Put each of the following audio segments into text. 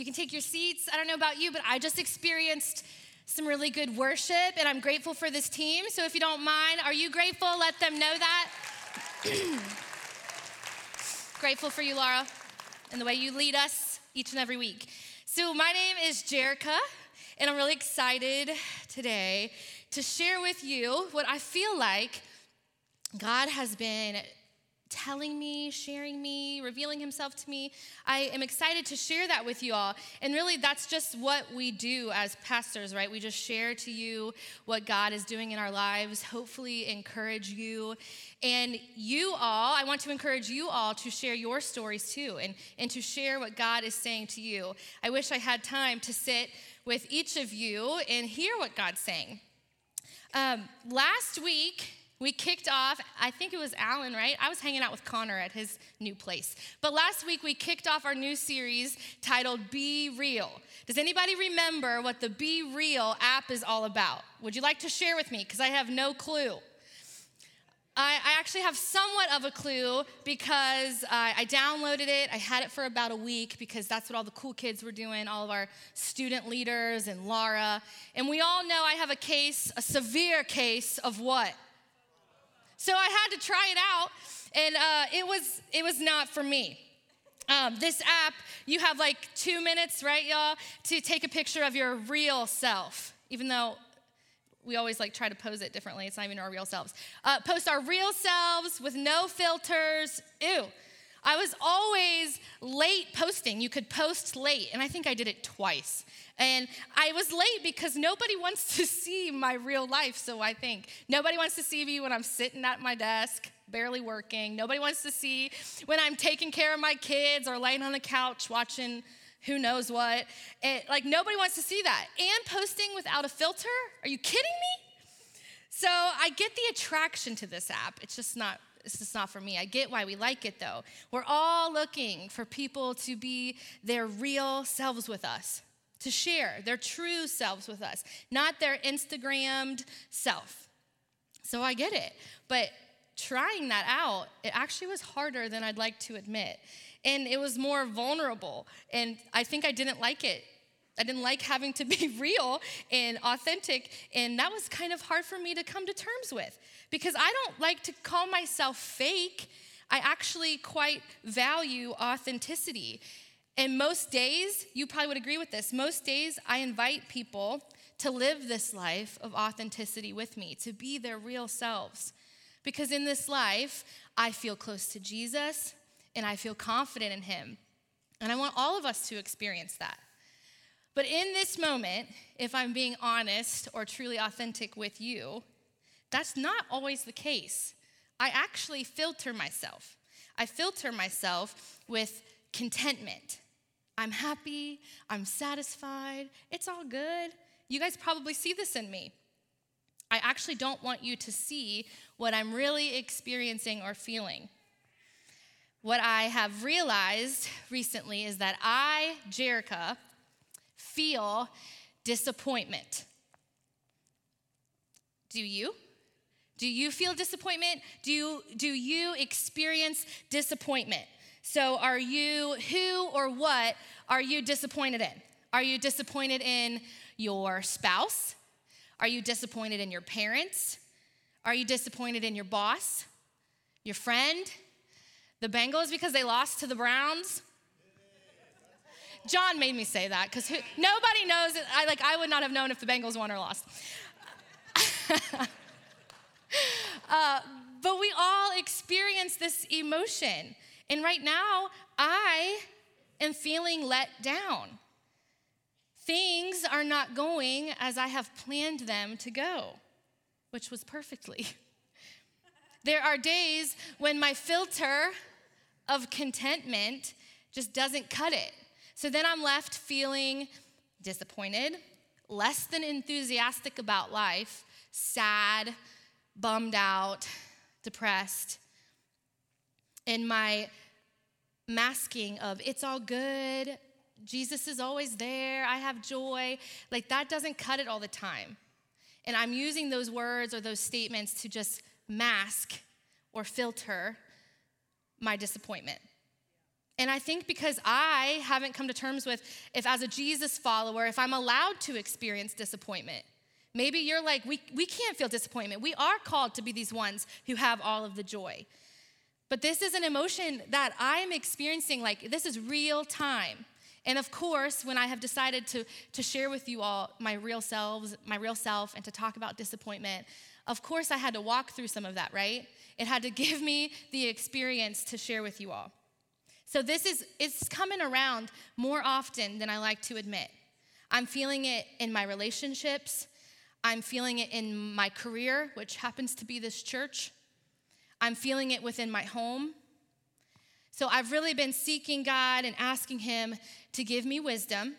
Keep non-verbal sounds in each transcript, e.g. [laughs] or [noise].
You can take your seats. I don't know about you, but I just experienced some really good worship, and I'm grateful for this team. So if you don't mind, are you grateful? Let them know that. [clears throat] grateful for you, Laura, and the way you lead us each and every week. So my name is Jereca, and I'm really excited today to share with you what I feel like God has been telling me, sharing me, revealing himself to me. I am excited to share that with you all. And really, that's just what we do as pastors, right? We just share to you what God is doing in our lives, hopefully, encourage you. And you all, I want to encourage you all to share your stories too and, and to share what God is saying to you. I wish I had time to sit with each of you and hear what God's saying. Um, last week, we kicked off, I think it was Alan, right? I was hanging out with Connor at his new place. But last week we kicked off our new series titled Be Real. Does anybody remember what the Be Real app is all about? Would you like to share with me? Because I have no clue. I, I, actually have somewhat of a clue because uh, I downloaded it. I had it for about a week because that's what all the cool kids were doing, all of our student leaders and Laura. And we all know I have a case, a severe case of what? So I had to try it out, and uh, it was it was not for me. Um, this app, you have like two minutes, right, y'all, to take a picture of your real self, even though we always like try to pose it differently. It's not even our real selves. Uh, post our real selves with no filters. Ew. I was always late posting. You could post late, and I think I did it twice. And I was late because nobody [laughs] wants to see my real life, so I think. Nobody wants to see me when I'm sitting at my desk, barely working. Nobody wants to see when I'm taking care of my kids or laying on the couch watching who knows what. It, like, nobody wants to see that. And posting without a filter? Are you kidding me? So I get the attraction to this app. It's just not it's just not for me. I get why we like it though. We're all looking for people to be their real selves with us to share their true selves with us, not their Instagrammed self. So I get it. But trying that out, it actually was harder than I'd like to admit. And it was more vulnerable. And I think I didn't like it. I didn't like having to be [laughs] real and authentic. And that was kind of hard for me to come to terms with because I don't like to call myself fake. I actually quite value authenticity. And most days, you probably would agree with this, most days I invite people to live this life of authenticity with me, to be their real selves. Because in this life, I feel close to Jesus and I feel confident in Him. And I want all of us to experience that. But in this moment, if I'm being honest or truly authentic with you, that's not always the case. I actually filter myself. I filter myself with contentment. I'm happy, I'm satisfied, it's all good. You guys probably see this in me. I actually don't want you to see what I'm really experiencing or feeling. What I have realized recently is that I, Jereca, feel disappointment. Do you? Do you feel disappointment? Do you, do you experience disappointment? So, are you, who or what are you disappointed in? Are you disappointed in your spouse? Are you disappointed in your parents? Are you disappointed in your boss, your friend, the Bengals because they lost to the Browns? John made me say that because nobody knows. I like I would not have known if the Bengals won or lost. [laughs] uh, but we all experience this emotion. And right now, I am feeling let down. Things are not going as I have planned them to go, which was perfectly. [laughs] There are days when my filter of contentment just doesn't cut it. So then I'm left feeling disappointed, less than enthusiastic about life, sad, bummed out, depressed. And my masking of it's all good, Jesus is always there, I have joy, like that doesn't cut it all the time. And I'm using those words or those statements to just mask or filter my disappointment. And I think because I haven't come to terms with if, as a Jesus follower, if I'm allowed to experience disappointment. Maybe you're like, we, we can't feel disappointment. We are called to be these ones who have all of the joy. But this is an emotion that I'm experiencing, like, this is real time. And of course, when I have decided to, to share with you all my real selves, my real self, and to talk about disappointment, of course I had to walk through some of that, right? It had to [laughs] give me the experience to share with you all. So this is it's coming around more often than I like to admit. I'm feeling it in my relationships. I'm feeling it in my career, which happens to be this church. I'm feeling it within my home. So I've really been seeking God and asking Him to give me wisdom,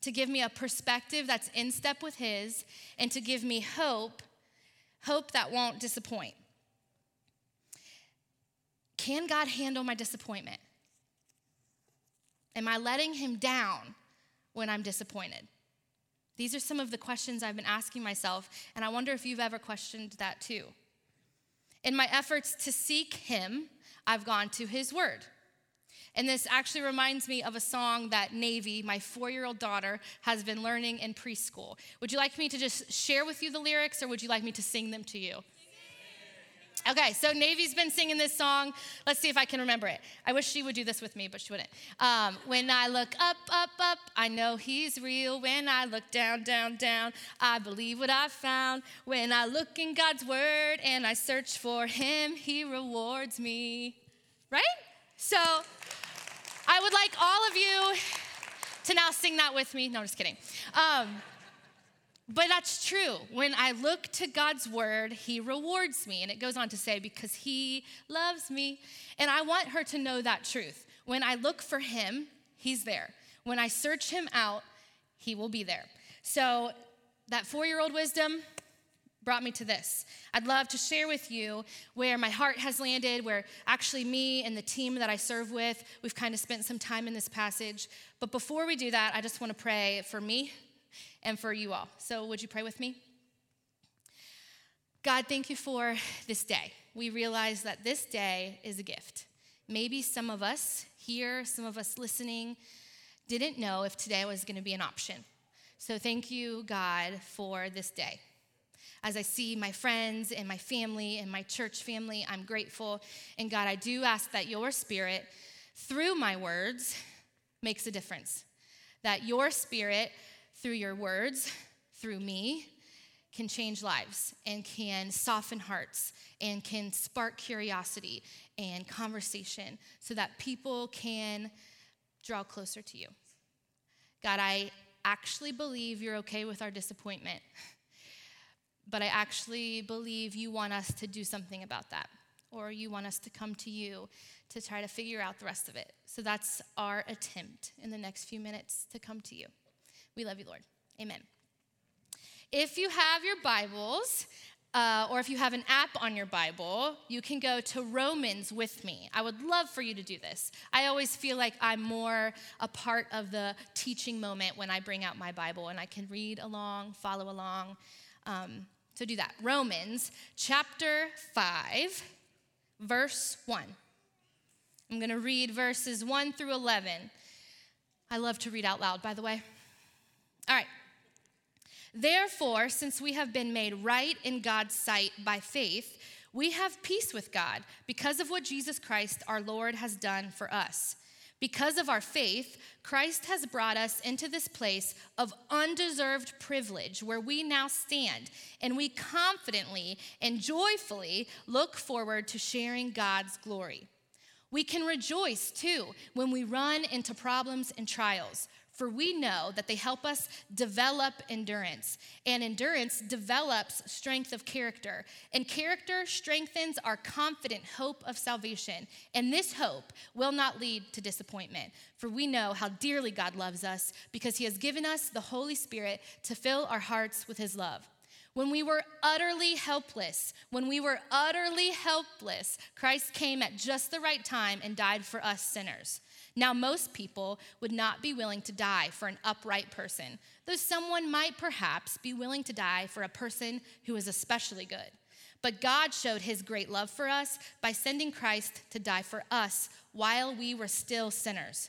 to give me a perspective that's in step with His, and to give me hope, hope that won't disappoint. Can God handle my disappointment? Am I letting him down when I'm disappointed? These are some of the questions I've been asking myself, and I wonder if you've ever questioned that too. In my efforts to seek him, I've gone to his word. And this actually reminds me of a song that Navy, my four year old daughter, has been learning in preschool. Would you like me to just share with you the lyrics, or would you like me to sing them to you? Okay, so Navy's been singing this song. Let's see if I can remember it. I wish she would do this with me, but she wouldn't. Um, when I look up, up, up, I know he's real. When I look down, down, down, I believe what I found. When I look in God's word and I search for him, he rewards me. Right? So I would like all of you to now sing that with me. No, I'm just kidding. Um, but that's true. When I look to God's word, He rewards me. And it goes on to say, because He loves me. And I want her to know that truth. When I look for Him, He's there. When I search Him out, He will be there. So that four year old wisdom brought me to this. I'd love to share with you where my heart has landed, where actually me and the team that I serve with, we've kind of spent some time in this passage. But before we do that, I just want to pray for me and for you all. So, would you pray with me? God, thank you for this day. We realize that this day is a gift. Maybe some of us here, some of us listening, didn't know if today was going to be an option. So, thank you, God, for this day. As I see my friends and my family and my church family, I'm grateful. And God, I do ask that your spirit, through my words, makes a difference. That your spirit through your words, through me, can change lives and can soften hearts and can spark curiosity and conversation so that people can draw closer to you. God, I actually believe you're okay with our disappointment, but I actually believe you want us to do something about that, or you want us to come to you to try to figure out the rest of it. So that's our attempt in the next few minutes to come to you. We love you, Lord. Amen. If you have your Bibles, uh, or if you have an app on your Bible, you can go to Romans with me. I would love for you to do this. I always feel like I'm more a part of the teaching moment when I bring out my Bible and I can read along, follow along. Um, so do that. Romans chapter 5, verse 1. I'm going to read verses 1 through 11. I love to read out loud, by the way. All right. Therefore, since we have been made right in God's sight by faith, we have peace with God because of what Jesus Christ our Lord has done for us. Because of our faith, Christ has brought us into this place of undeserved privilege where we now stand, and we confidently and joyfully look forward to sharing God's glory. We can rejoice too when we run into problems and trials for we know that they help us develop endurance, and endurance develops strength of character, and character strengthens our confident hope of salvation. And this hope will not lead to disappointment, for we know how dearly God loves us because he has given us the Holy Spirit to fill our hearts with his love. When we were utterly helpless, when we were utterly helpless, Christ came at just the right time and died for us sinners. Now, most people would not be willing to die for an upright person, though someone might perhaps be willing to die for a person who is especially good. But God showed his great love for us by sending Christ to die for us while we were still sinners.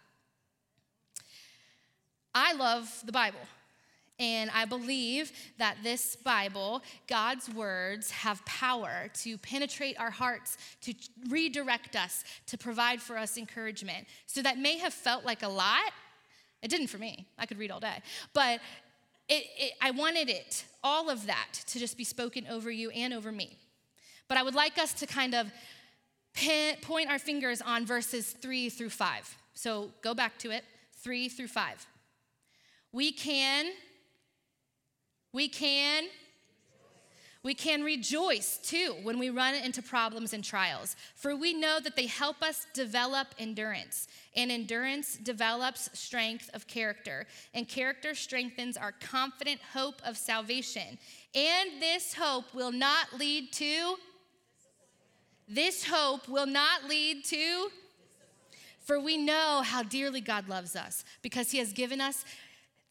I love the Bible. And I believe that this Bible, God's words, have power to penetrate our hearts, to redirect us, to provide for us encouragement. So that may have felt like a lot. It didn't for me. I could read all day. But it, it, I wanted it, all of that, to just be spoken over you and over me. But I would like us to kind of pin, point our fingers on verses three through five. So go back to it, three through five. We can, we can, we can rejoice too when we run into problems and trials, for we know that they help us develop endurance. And endurance develops strength of character, and character strengthens our confident hope of salvation. And this hope will not lead to this hope will not lead to, for we know how dearly God loves us because he has given us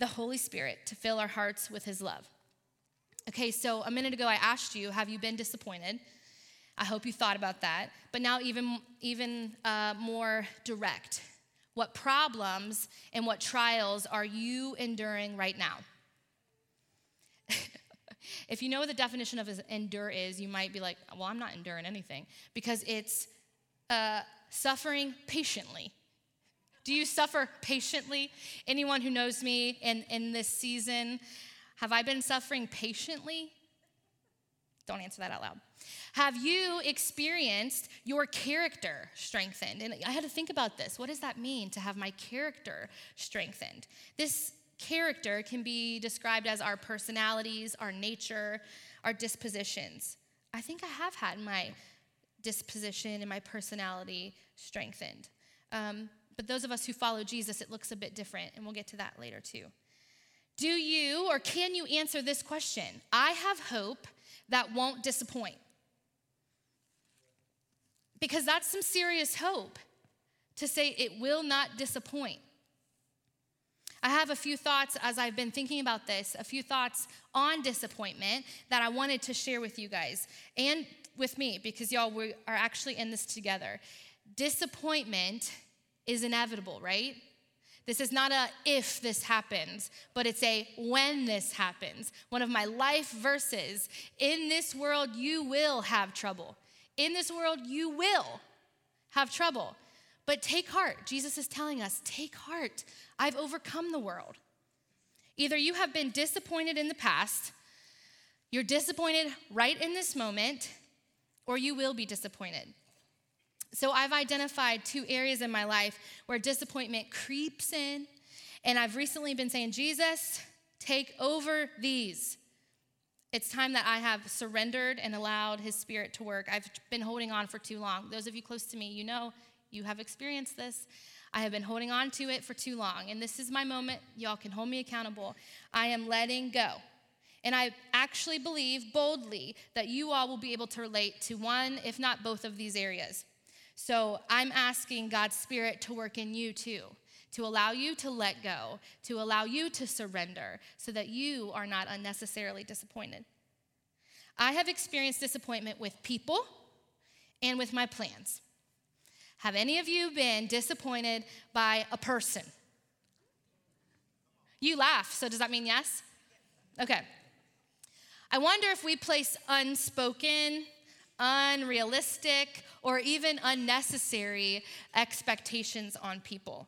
the Holy Spirit to fill our hearts with his love. Okay, so a minute ago I asked you, have you been disappointed? I hope you thought about that. But now, even, even uh, more direct. What problems and what trials are you enduring right now? [laughs] If you know what the definition of endure is, you might be like, well, I'm not enduring anything because it's uh, suffering patiently. Do you suffer patiently? Anyone who knows me in, in this season, have I been suffering patiently? Don't answer that out loud. Have you experienced your character strengthened? And I had to think about this. What does that mean to have my character strengthened? This character can be described as our personalities, our nature, our dispositions. I think I have had my disposition and my personality strengthened. Um, but those of us who follow Jesus, it looks a bit different, and we'll get to that later too. Do you or can you answer this question? I have hope that won't disappoint. Because that's some serious hope to say it will not disappoint. I have a few thoughts as I've been thinking about this, a few thoughts on disappointment that I wanted to share with you guys and with me because y'all we are actually in this together. Disappointment is inevitable, right? This is not a if this happens, but it's a when this happens. One of my life verses in this world, you will have trouble. In this world, you will have trouble. But take heart. Jesus is telling us, take heart. I've overcome the world. Either you have been disappointed in the past, you're disappointed right in this moment, or you will be disappointed. So I've identified two areas in my life where disappointment creeps in, and I've recently been saying, Jesus, take over these. It's time that I have surrendered and allowed His Spirit to work. I've been holding on for too long. Those of you close to me, you know, you have experienced this. I have been holding on to it for too long. And this is my moment. Y'all can hold me accountable. I am letting go. And I actually believe boldly that you all will be able to relate to one, if not both, of these areas. So I'm asking God's Spirit to work in you too, to allow you to let go, to allow you to surrender, so that you are not unnecessarily disappointed. I have experienced disappointment with people and with my plans. Have any of you been disappointed by a person? You laugh, so does that mean yes? Okay. I wonder if we place unspoken, unrealistic, or even unnecessary expectations on people,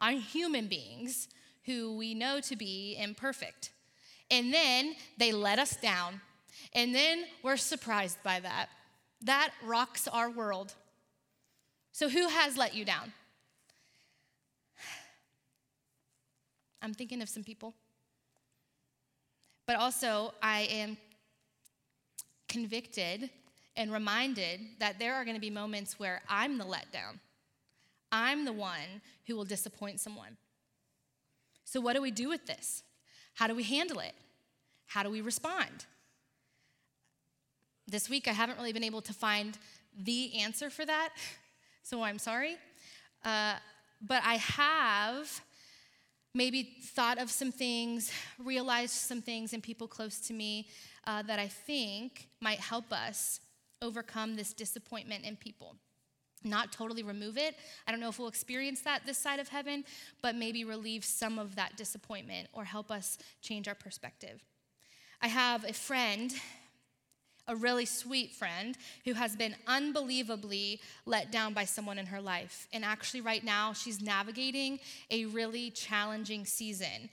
on human beings who we know to be imperfect. And then they let us down, and then we're surprised by that. That rocks our world. So, who has let you down? [sighs] I'm thinking of some people. But also, I am convicted and reminded that there are going to be moments where I'm the letdown. I'm the one who will disappoint someone. So, what do we do with this? How do we handle it? How do we respond? This week, I haven't really been able to find the answer for that, [laughs] so I'm sorry. Uh, but I have maybe thought of some things, realized some things in people close to me uh, that I think might help us overcome this disappointment in people. Not totally remove it. I don't know if we'll experience that this side of heaven, but maybe relieve some of that disappointment or help us change our perspective. I have a friend a really sweet friend who has been unbelievably let down by someone in her life. And actually, right now, she's navigating a really challenging season.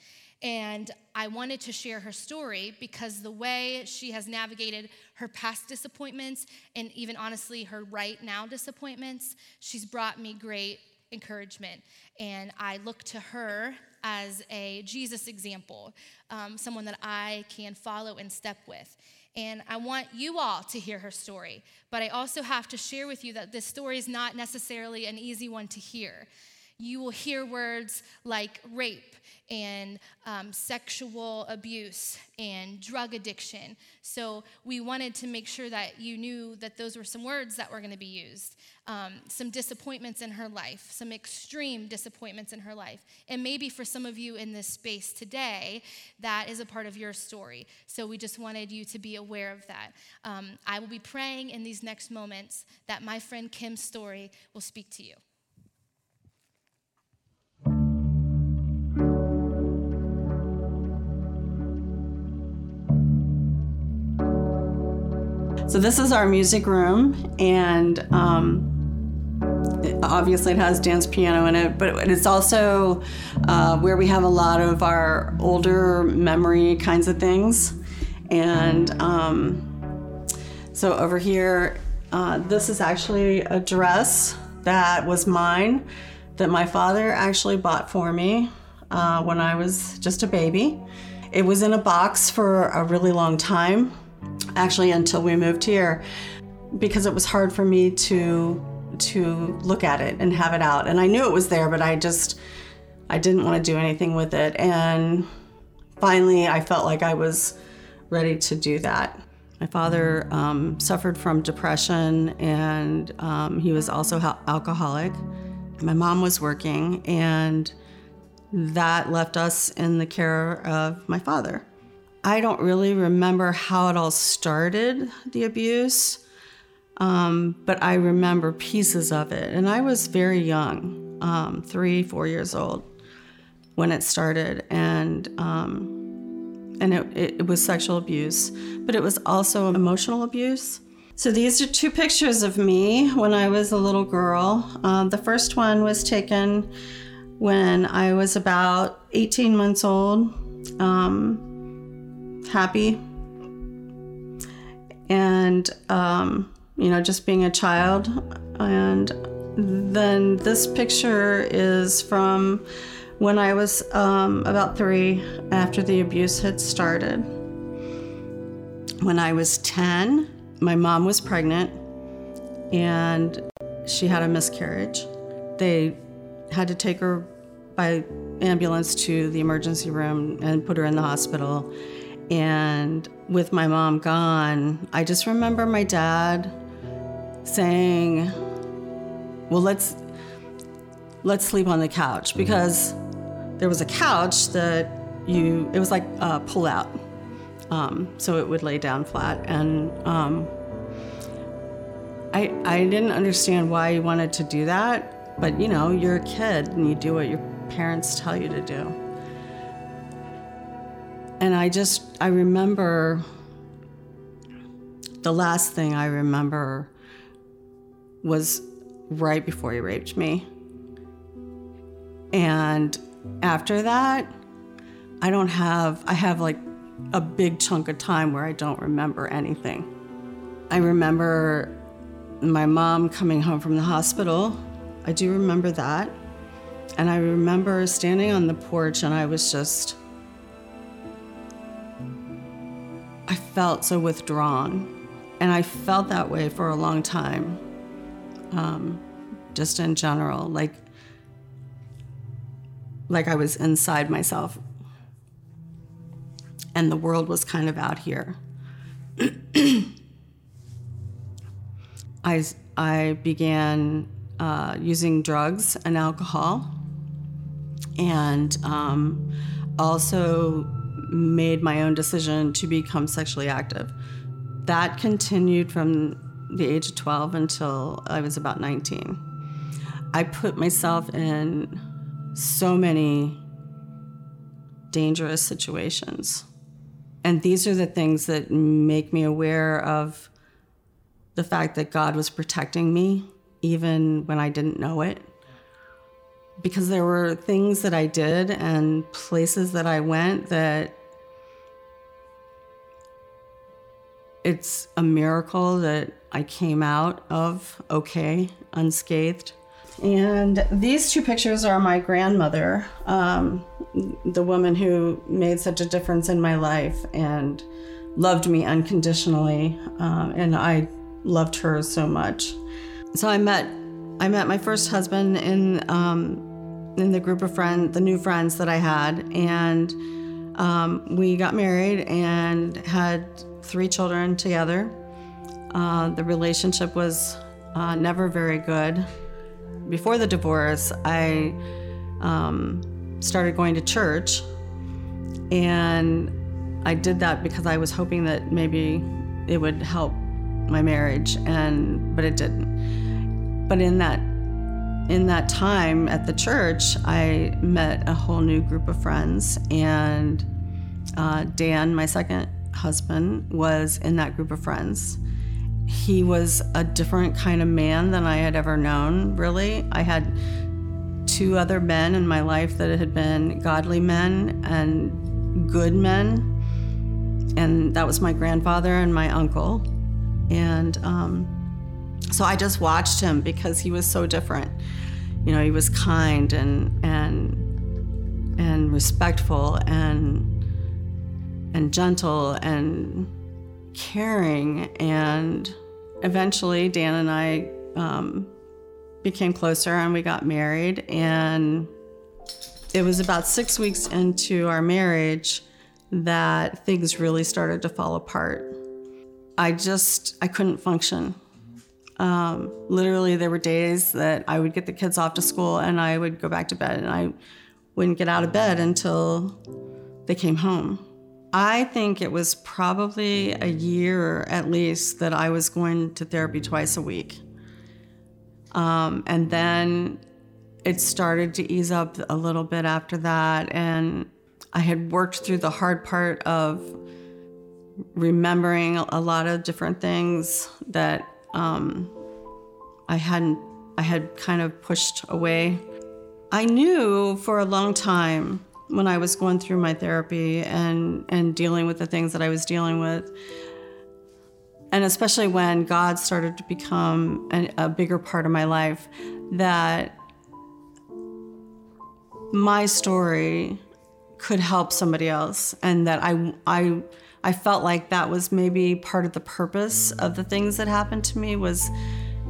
And I wanted to share her story because the way she has navigated her past disappointments and even honestly her right now disappointments, she's brought me great encouragement. And I look to her as a Jesus example, um, someone that I can follow and step with. And I want you all to hear her story. But I also have to share with you that this story is not necessarily an easy one to hear. You will hear words like rape and um, sexual abuse and drug addiction. So we wanted to make sure that you knew that those were some words that were going to be used. Um, some disappointments in her life, some extreme disappointments in her life. And maybe for some of you in this space today, that is a part of your story. So we just wanted you to be aware of that. Um, I will be praying in these next moments that my friend Kim's story will speak to you. So this is our music room, and um, obviously it has dance piano in it, but it's also uh, where we have a lot of our older memory kinds of things. And um, so over here, uh, this is actually a dress that was mine that my father actually bought for me uh, when I was just a baby. It was in a box for a really long time actually until we moved here because it was hard for me to to look at it and have it out. And i knew it was there but i just i didn't want to do anything with it. And finally i felt like i was ready to do that. My father um, suffered from depression and um, he was also alcoholic. My mom was working and that left us in the care of my father I don't really remember how it all started, the abuse, um, but I remember pieces of it. And I was very young, um, three, four years old when it started. And um, and it, it, was sexual abuse, but it was also emotional abuse. So these are two pictures of me when I was a little girl. Uh, the first one was taken when I was about 18 months old. Um, happy. And um, you know just being a child. And then this picture is from when i was um, about three after the abuse had started. When i was 10 my mom was pregnant and she had a miscarriage. They had to take her by ambulance to the emergency room and put her in the hospital and with my mom gone, I just remember my dad saying, "Well, let's let's sleep on the couch because there was a couch that you it was like a pull out, um, so it would lay down flat and." Um, I, I didn't understand why you wanted to do that, but you know, you're a kid and you do what your parents tell you to do. And I just, I remember the last thing I remember was right before he raped me. And after that, I don't have, I have like a big chunk of time where I don't remember anything. I remember my mom coming home from the hospital. I do remember that. And I remember standing on the porch and I was just felt so withdrawn. and I felt that way for a long time, um, just in general, like like I was inside myself, and the world was kind of out here. [clears throat] I I began uh, using drugs and alcohol, and um, also made my own decision to become sexually active. That continued from the age of 12 until I was about 19. I put myself in so many dangerous situations. And these are the things that make me aware of the fact that God was protecting me even when I didn't know it. Because there were things that I did and places that I went that it's a miracle that I came out of okay, unscathed. And these two pictures are my grandmother, um, the woman who made such a difference in my life and loved me unconditionally. Um, and I loved her so much. So I met I met my first husband in um, in the group of friends, the new friends that I had, and um, we got married and had three children together. Uh, the relationship was uh, never very good. Before the divorce, I um, started going to church, and I did that because I was hoping that maybe it would help my marriage, and but it didn't. But in that in that time at the church, I met a whole new group of friends, and uh, Dan, my second husband, was in that group of friends. He was a different kind of man than I had ever known, really. I had two other men in my life that had been godly men and good men, and that was my grandfather and my uncle. And um, so I just watched him because he was so different. You know, he was kind and and and respectful and and gentle and caring. And eventually, Dan and I um, became closer and we got married. And it was about six weeks into our marriage that things really started to fall apart. I just I couldn't function. Um, literally, there were days that I would get the kids off to school and I would go back to bed, and I wouldn't get out of bed until they came home. I think it was probably a year at least that I was going to therapy twice a week. Um, and then it started to ease up a little bit after that. And I had worked through the hard part of remembering a lot of different things that um, I hadn't, I had kind of pushed away. I knew for a long time when I was going through my therapy and and dealing with the things that I was dealing with, and especially when God started to become a, a bigger part of my life, that my story could help somebody else, and that I I I felt like that was maybe part of the purpose of the things that happened to me was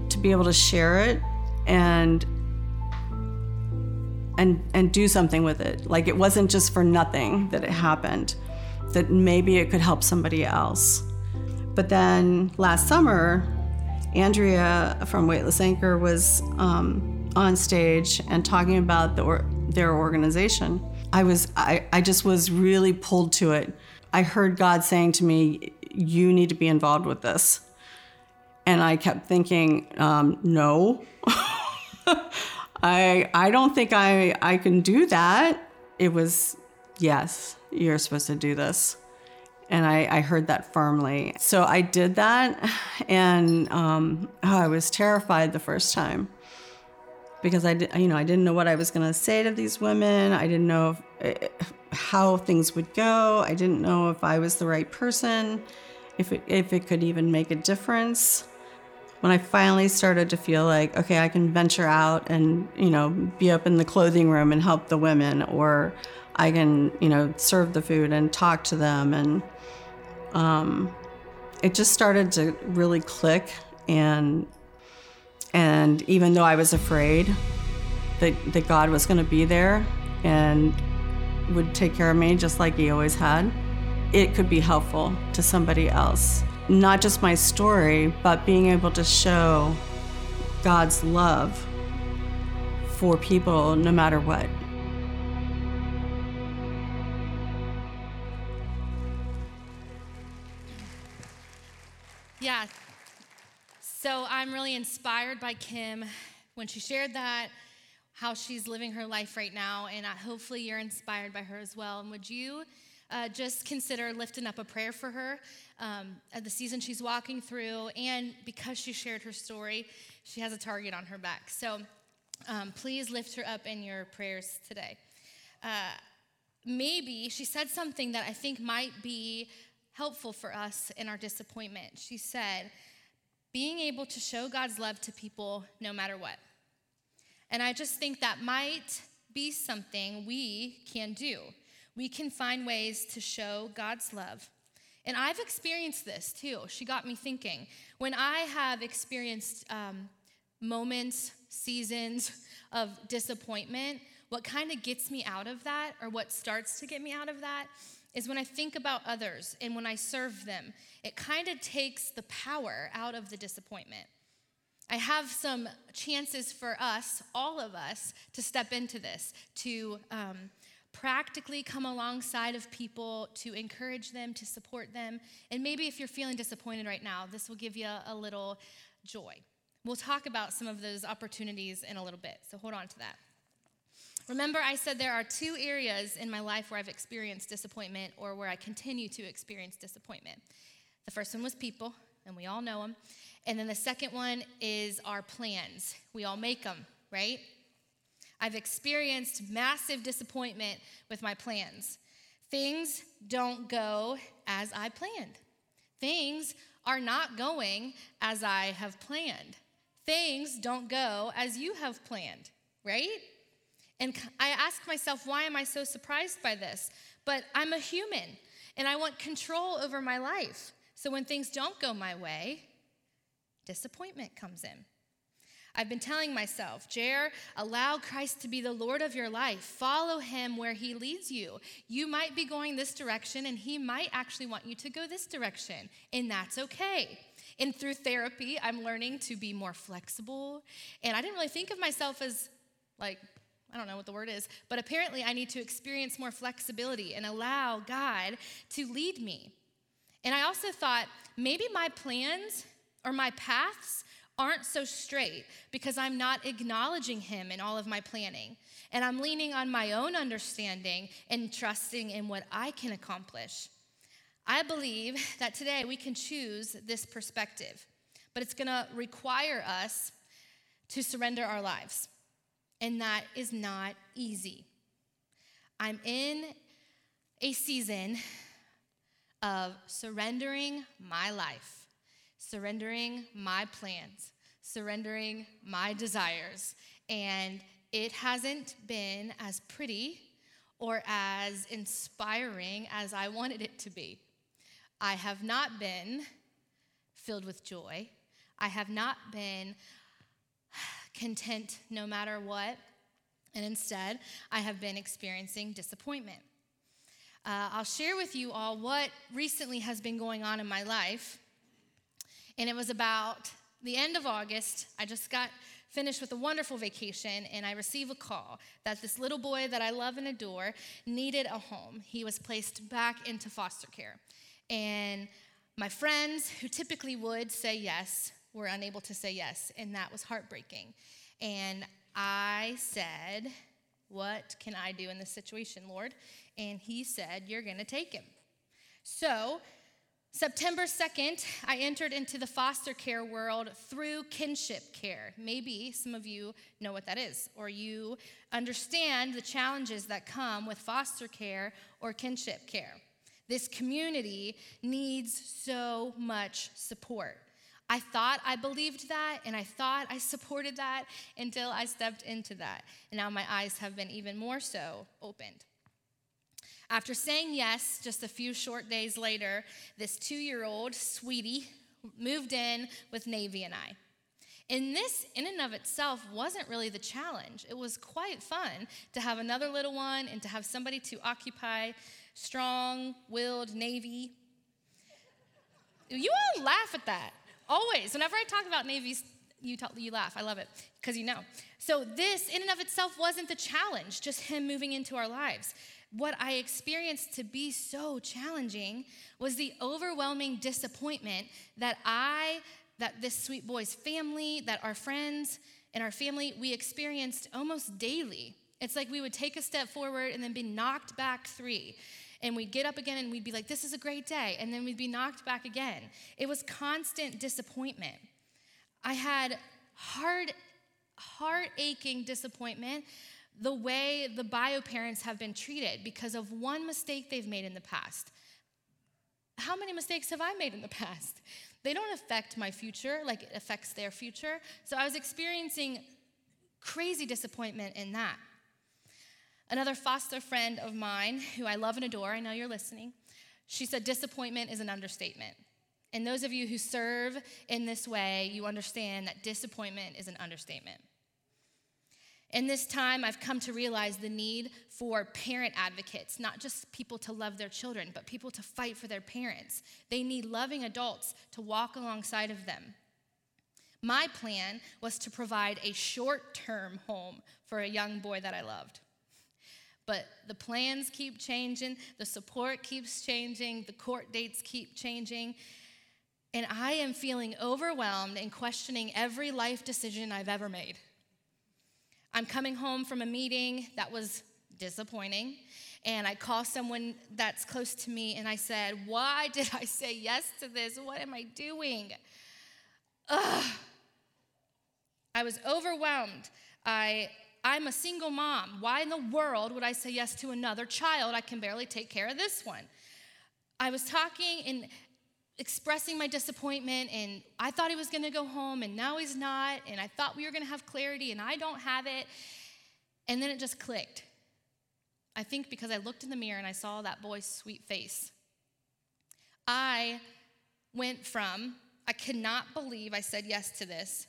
to be able to share it and and and do something with it. Like it wasn't just for nothing that it happened. That maybe it could help somebody else. But then last summer, Andrea from Weightless Anchor was um, on stage and talking about the or, their organization. I was I, I just was really pulled to it. I heard God saying to me, "You need to be involved with this," and I kept thinking, um, "No." [laughs] I I don't think I I can do that. It was yes, you're supposed to do this. And I, I heard that firmly. So I did that, and um, oh, I was terrified the first time because I, did, you know, I didn't know what I was going to say to these women. I didn't know if, eh, how things would go. I didn't know if I was the right person, if it, if it could even make a difference when I finally started to feel like, okay, I can venture out and, you know, be up in the clothing room and help the women, or I can, you know, serve the food and talk to them. And um, it just started to really click and and even though I was afraid that, that God was going to be there and would take care of me just like he always had, it could be helpful to somebody else. Not just my story, but being able to show God's love for people no matter what. Yeah. So I'm really inspired by Kim when she shared that, how she's living her life right now, and hopefully you're inspired by her as well. And would you uh, just consider lifting up a prayer for her um, at the season she's walking through? And because she shared her story, she has a target on her back. So um, please lift her up in your prayers today. Uh, maybe she said something that I think might be helpful for us in our disappointment. She said, being able to show God's love to people no matter what. And I just think that might be something we can do. We can find ways to show God's love. And I've experienced this too. She got me thinking. When I have experienced um, moments, seasons of disappointment, what kind of gets me out of that, or what starts to get me out of that, is when I think about others and when I serve them, it kind of takes the power out of the disappointment. I have some chances for us, all of us, to step into this, to um, practically come alongside of people, to encourage them, to support them. And maybe if you're feeling disappointed right now, this will give you a little joy. We'll talk about some of those opportunities in a little bit, so hold on to that. Remember, I said there are two areas in my life where I've experienced disappointment or where I continue to experience disappointment. The first one was people, and we all know them. And then the second one is our plans. We all make them, right? I've experienced massive disappointment with my plans. Things don't go as I planned. Things are not going as I have planned. Things don't go as you have planned, right? And I ask myself, why am I so surprised by this? But I'm a human and I want control over my life. So when things don't go my way, disappointment comes in. I've been telling myself, Jer, allow Christ to be the Lord of your life. Follow him where he leads you. You might be going this direction, and he might actually want you to go this direction, and that's okay. And through therapy, I'm learning to be more flexible. And I didn't really think of myself as like I don't know what the word is, but apparently I need to experience more flexibility and allow God to lead me. And I also thought maybe my plans or my paths aren't so straight because I'm not acknowledging Him in all of my planning. And I'm leaning on my own understanding and trusting in what I can accomplish. I believe that today we can choose this perspective, but it's gonna require us to surrender our lives and that is not easy. I'm in a season of surrendering my life, surrendering my plans, surrendering my desires, and it hasn't been as pretty or as inspiring as I wanted it to be. I have not been filled with joy. I have not been content no matter what. And instead, I have been experiencing disappointment. Uh, I'll share with you all what recently has been going on in my life. And it was about the end of August. I just got finished with a wonderful vacation, and I received a call that this little boy that I love and adore needed a home. He was placed back into foster care. And my friends, who typically would say yes, were unable to say yes, and that was heartbreaking. And I said, What can I do in this situation, Lord? And He said, You're going to take him. So, September 2nd, I entered into the foster care world through kinship care. Maybe some of you know what that is, or you understand the challenges that come with foster care or kinship care. This community needs so much support. I thought I believed that and I thought I supported that until I stepped into that. And now my eyes have been even more so opened. After saying yes, just a few short days later, this two year old sweetie moved in with Navy and I. And this, in and of itself, wasn't really the challenge. It was quite fun to have another little one and to have somebody to occupy strong willed Navy. You all laugh at that, always. Whenever I talk about navies, you, talk, you laugh. I love it because you know. So, this, in and of itself, wasn't the challenge, just him moving into our lives. What I experienced to be so challenging was the overwhelming disappointment that I, that this sweet boy's family, that our friends and our family, we experienced almost daily. It's like we would take a step forward and then be knocked back three. And we'd get up again and we'd be like, this is a great day. And then we'd be knocked back again. It was constant disappointment. I had heart, heart aching disappointment the way the bio parents have been treated because of one mistake they've made in the past. How many mistakes have I made in the [laughs] past? They don't affect my future like it affects their future. So I was experiencing crazy disappointment in that. Another foster friend of mine, who I love and adore, I know you're listening, she said, disappointment is an understatement. And those of you who serve in this way, you understand that disappointment is an understatement. In this time, I've come to realize the need for parent advocates, not just people to love their children, but people to fight for their parents. They need loving adults to walk alongside of them. My plan was to provide a short term home for a young boy that I loved. But the plans keep changing, the support keeps changing, the court dates keep changing. And I am feeling overwhelmed and questioning every life decision I've ever made. I'm coming home from a meeting that was disappointing, and I call someone that's close to me and I said, Why did I say yes to this? What am I doing? Ugh. I was overwhelmed. I I'm a single mom. Why in the world would I say yes to another child? I can barely take care of this one. I was talking and expressing my disappointment, and I thought he was gonna go home, and now he's not, and I thought we were gonna have clarity, and I don't have it. And then it just clicked. I think because I looked in the mirror and I saw that boy's sweet face. I went from, I cannot believe I said yes to this,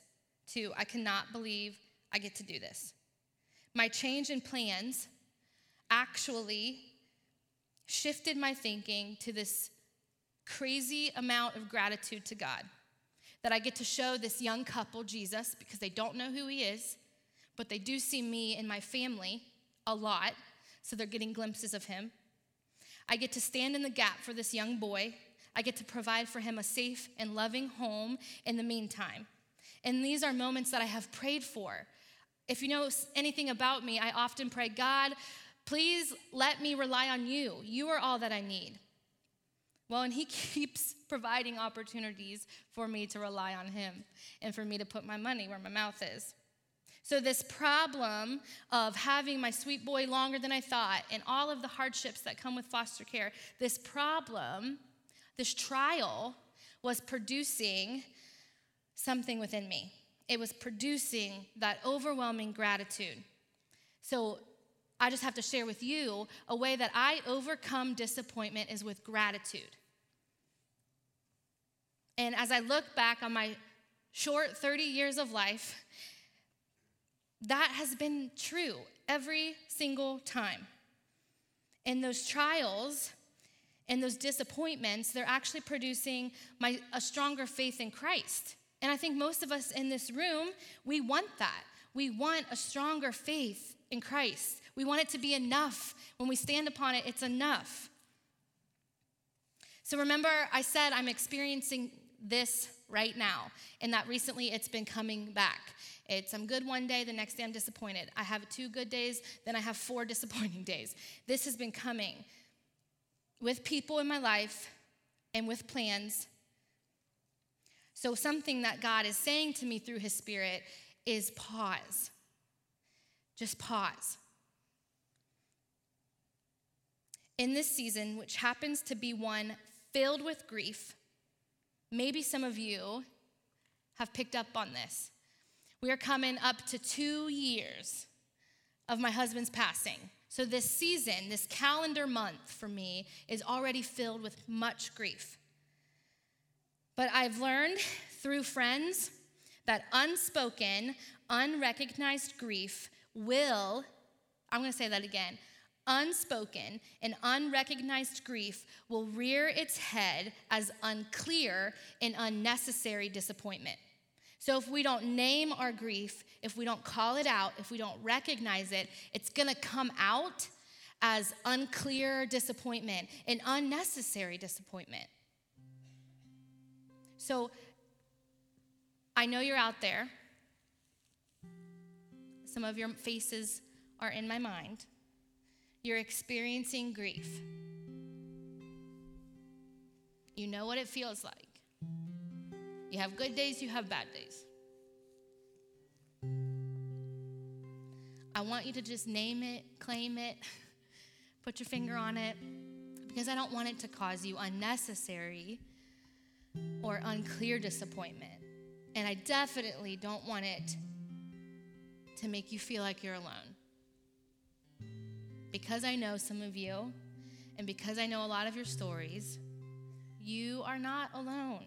to, I cannot believe I get to do this my change in plans actually shifted my thinking to this crazy amount of gratitude to God. That I get to show this young couple Jesus because they don't know who he is, but they do see me and my family a lot, so they're getting glimpses of him. I get to stand in the gap for this young boy. I get to provide for him a safe and loving home in the meantime. And these are moments that I have prayed for if you know anything about me, I often pray, God, please let me rely on you. You are all that I need. Well, and He [laughs] keeps providing opportunities for me to rely on Him and for me to put my money where my mouth is. So, this problem of having my sweet boy longer than I thought and all of the hardships that come with foster care, this problem, this trial, was producing something within me it was producing that overwhelming gratitude. So I just have to share with you a way that I overcome disappointment is with gratitude. And as I look back on my short 30 years of life, that has been true every single time. And those trials and those disappointments, they're actually producing my, a stronger faith in Christ. And I think most of us in this room, we want that. We want a stronger faith in Christ. We want it to be enough. When we stand upon it, it's enough. So remember, I said I'm experiencing this right now, and that recently it's been coming back. It's I'm good one day, the next day I'm disappointed. I have two good days, then I have four [laughs] disappointing days. This has been coming with people in my life and with plans so, something that God is saying to me through His Spirit is pause. Just pause. In this season, which happens to be one filled with grief, maybe some of you have picked up on this. We are coming up to two years of my husband's passing. So, this season, this calendar month for me, is already filled with much grief. But I've learned through friends that unspoken, unrecognized grief will, I'm gonna say that again, unspoken and unrecognized grief will rear its head as unclear and unnecessary disappointment. So, if we don't name our grief, if we don't call it out, if we don't recognize it, it's gonna come out as unclear disappointment and unnecessary disappointment. So, I know you're out there. Some of your faces are in my mind. You're experiencing grief. You know what it feels like. You have good days, you have bad days. I want you to just name it, claim it, [laughs] put your finger on it, because I don't want it to cause you unnecessary or unclear disappointment. And I definitely don't want it to make you feel like you're alone. Because I know some of you, and because I know a lot of your stories, you are not alone.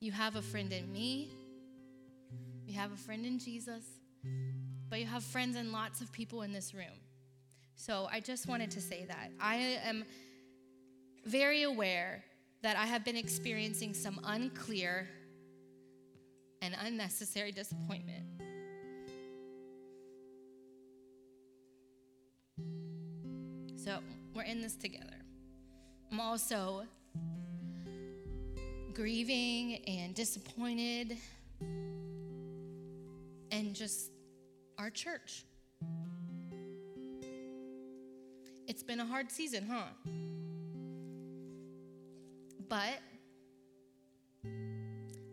You have a friend in me, you have a friend in Jesus, but you have friends and lots of people in this room. So I just wanted to say that. I am very aware that I have been experiencing some unclear and unnecessary disappointment. So we're in this together. I'm also grieving and disappointed and just our church. It's been a hard season, huh? But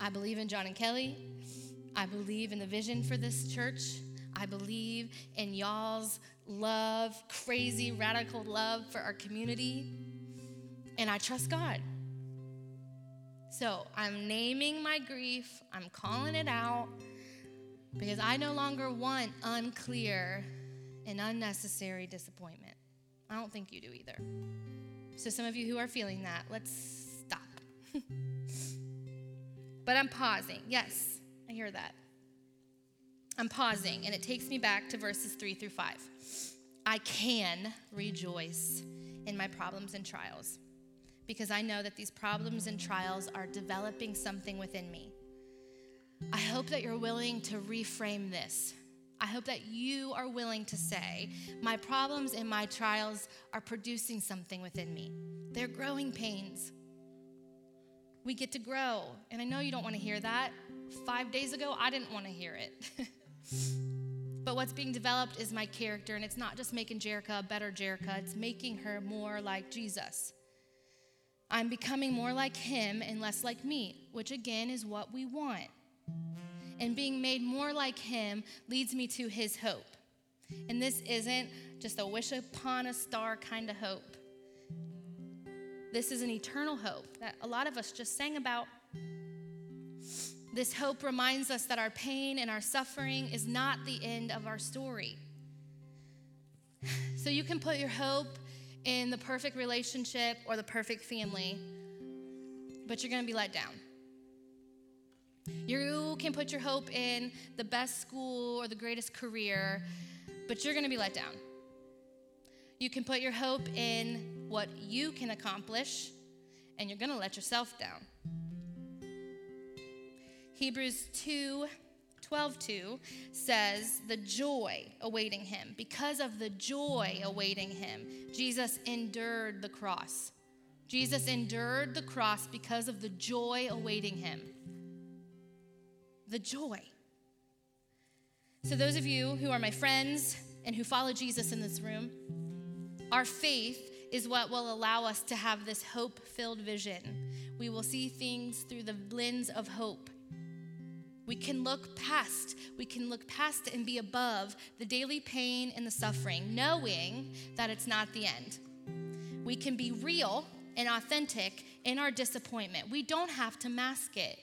I believe in John and Kelly. I believe in the vision for this church. I believe in y'all's love, crazy, radical love for our community. And I trust God. So I'm naming my grief, I'm calling it out because I no longer want unclear and unnecessary disappointment. I don't think you do either. So, some of you who are feeling that, let's stop. [laughs] but I'm pausing. Yes, I hear that. I'm pausing, and it takes me back to verses three through five. I can rejoice in my problems and trials because I know that these problems and trials are developing something within me. I hope that you're willing to reframe this. I hope that you are willing to say, My problems and my trials are producing something within me. They're growing pains. We get to grow. And I know you don't want to hear that. Five days ago, I didn't want to hear it. [laughs] but what's being developed is my character, and it's not just making Jereca a better Jereca, it's making her more like Jesus. I'm becoming more like him and less like me, which again is what we want. And being made more like him leads me to his hope. And this isn't just a wish upon a star kind of hope. This is an eternal hope that a lot of us just sang about. This hope reminds us that our pain and our suffering is not the end of our story. [sighs] So you can put your hope in the perfect relationship or the perfect family, but you're going to be let down. You can put your hope in the best school or the greatest career, but you're going to be let down. You can put your hope in what you can accomplish, and you're going to let yourself down. Hebrews 2 12 2 says, The joy awaiting him. Because of the joy awaiting him, Jesus endured the cross. Jesus endured the cross because of the joy awaiting him. The joy. So, those of you who are my friends and who follow Jesus in this room, our faith is what will allow us to have this hope filled vision. We will see things through the lens of hope we can look past, we can look past and be above the daily pain and the suffering, knowing that it's not the end. We can be real and authentic in our disappointment. We don't have to mask it,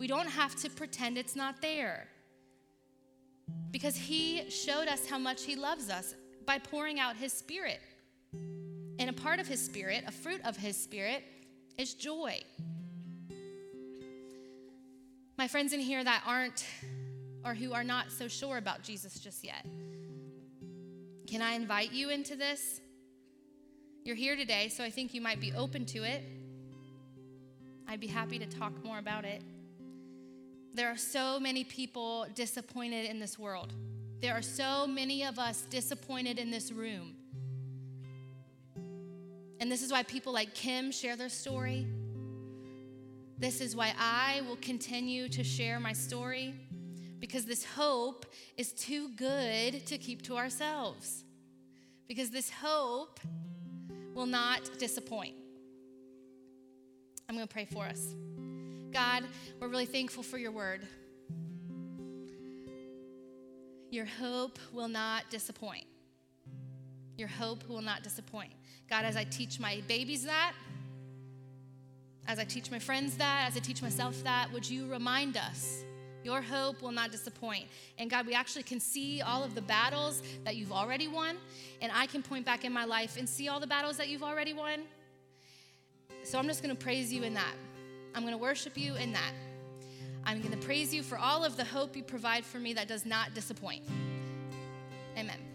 we don't have to pretend it's not there. Because He showed us how much He loves us by pouring out His Spirit. And a part of His Spirit, a fruit of His Spirit, is joy. My friends in here that aren't or who are not so sure about Jesus just yet, can I invite you into this? You're here today, so I think you might be open to it. I'd be happy to talk more about it. There are so many people disappointed in this world. There are so many of us disappointed in this room. And this is why people like Kim share their story. This is why I will continue to share my story because this hope is too good to keep to ourselves. Because this hope will not disappoint. I'm going to pray for us. God, we're really thankful for your word. Your hope will not disappoint. Your hope will not disappoint. God, as I teach my babies that, as I teach my friends that, as I teach myself that, would you remind us? Your hope will not disappoint. And God, we actually can see all of the battles that you've already won, and I can point back in my life and see all the battles that you've already won. So I'm just gonna praise you in that. I'm gonna worship you in that. I'm gonna praise you for all of the hope you provide for me that does not disappoint. Amen.